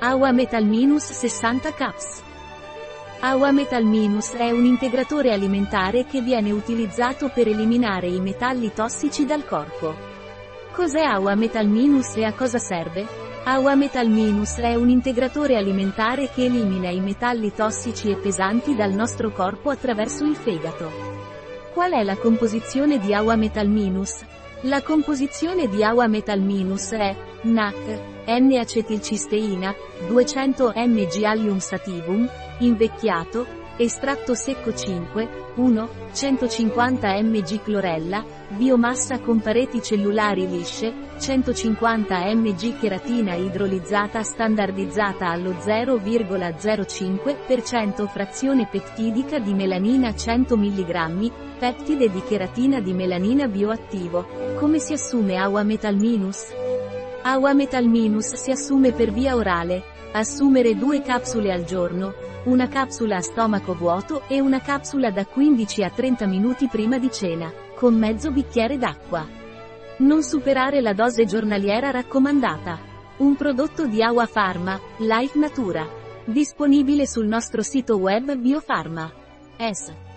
Awa Metal Minus 60 Caps. Awa Metal Minus è un integratore alimentare che viene utilizzato per eliminare i metalli tossici dal corpo. Cos'è Awa Metal Minus e a cosa serve? Awa Metal Minus è un integratore alimentare che elimina i metalli tossici e pesanti dal nostro corpo attraverso il fegato. Qual è la composizione di Awa Metal Minus? La composizione di Awa Metal Minus è NAC, N-acetilcisteina, 200 mg Allium sativum, invecchiato, estratto secco 5, 1, 150 mg clorella, biomassa con pareti cellulari lisce, 150 mg cheratina idrolizzata standardizzata allo 0,05% frazione peptidica di melanina 100 mg, peptide di cheratina di melanina bioattivo. Come si assume Awa Metal Minus? Awa Metal Minus si assume per via orale. Assumere due capsule al giorno, una capsula a stomaco vuoto e una capsula da 15 a 30 minuti prima di cena, con mezzo bicchiere d'acqua. Non superare la dose giornaliera raccomandata. Un prodotto di Awa Pharma, Life Natura. Disponibile sul nostro sito web Biofarma. S.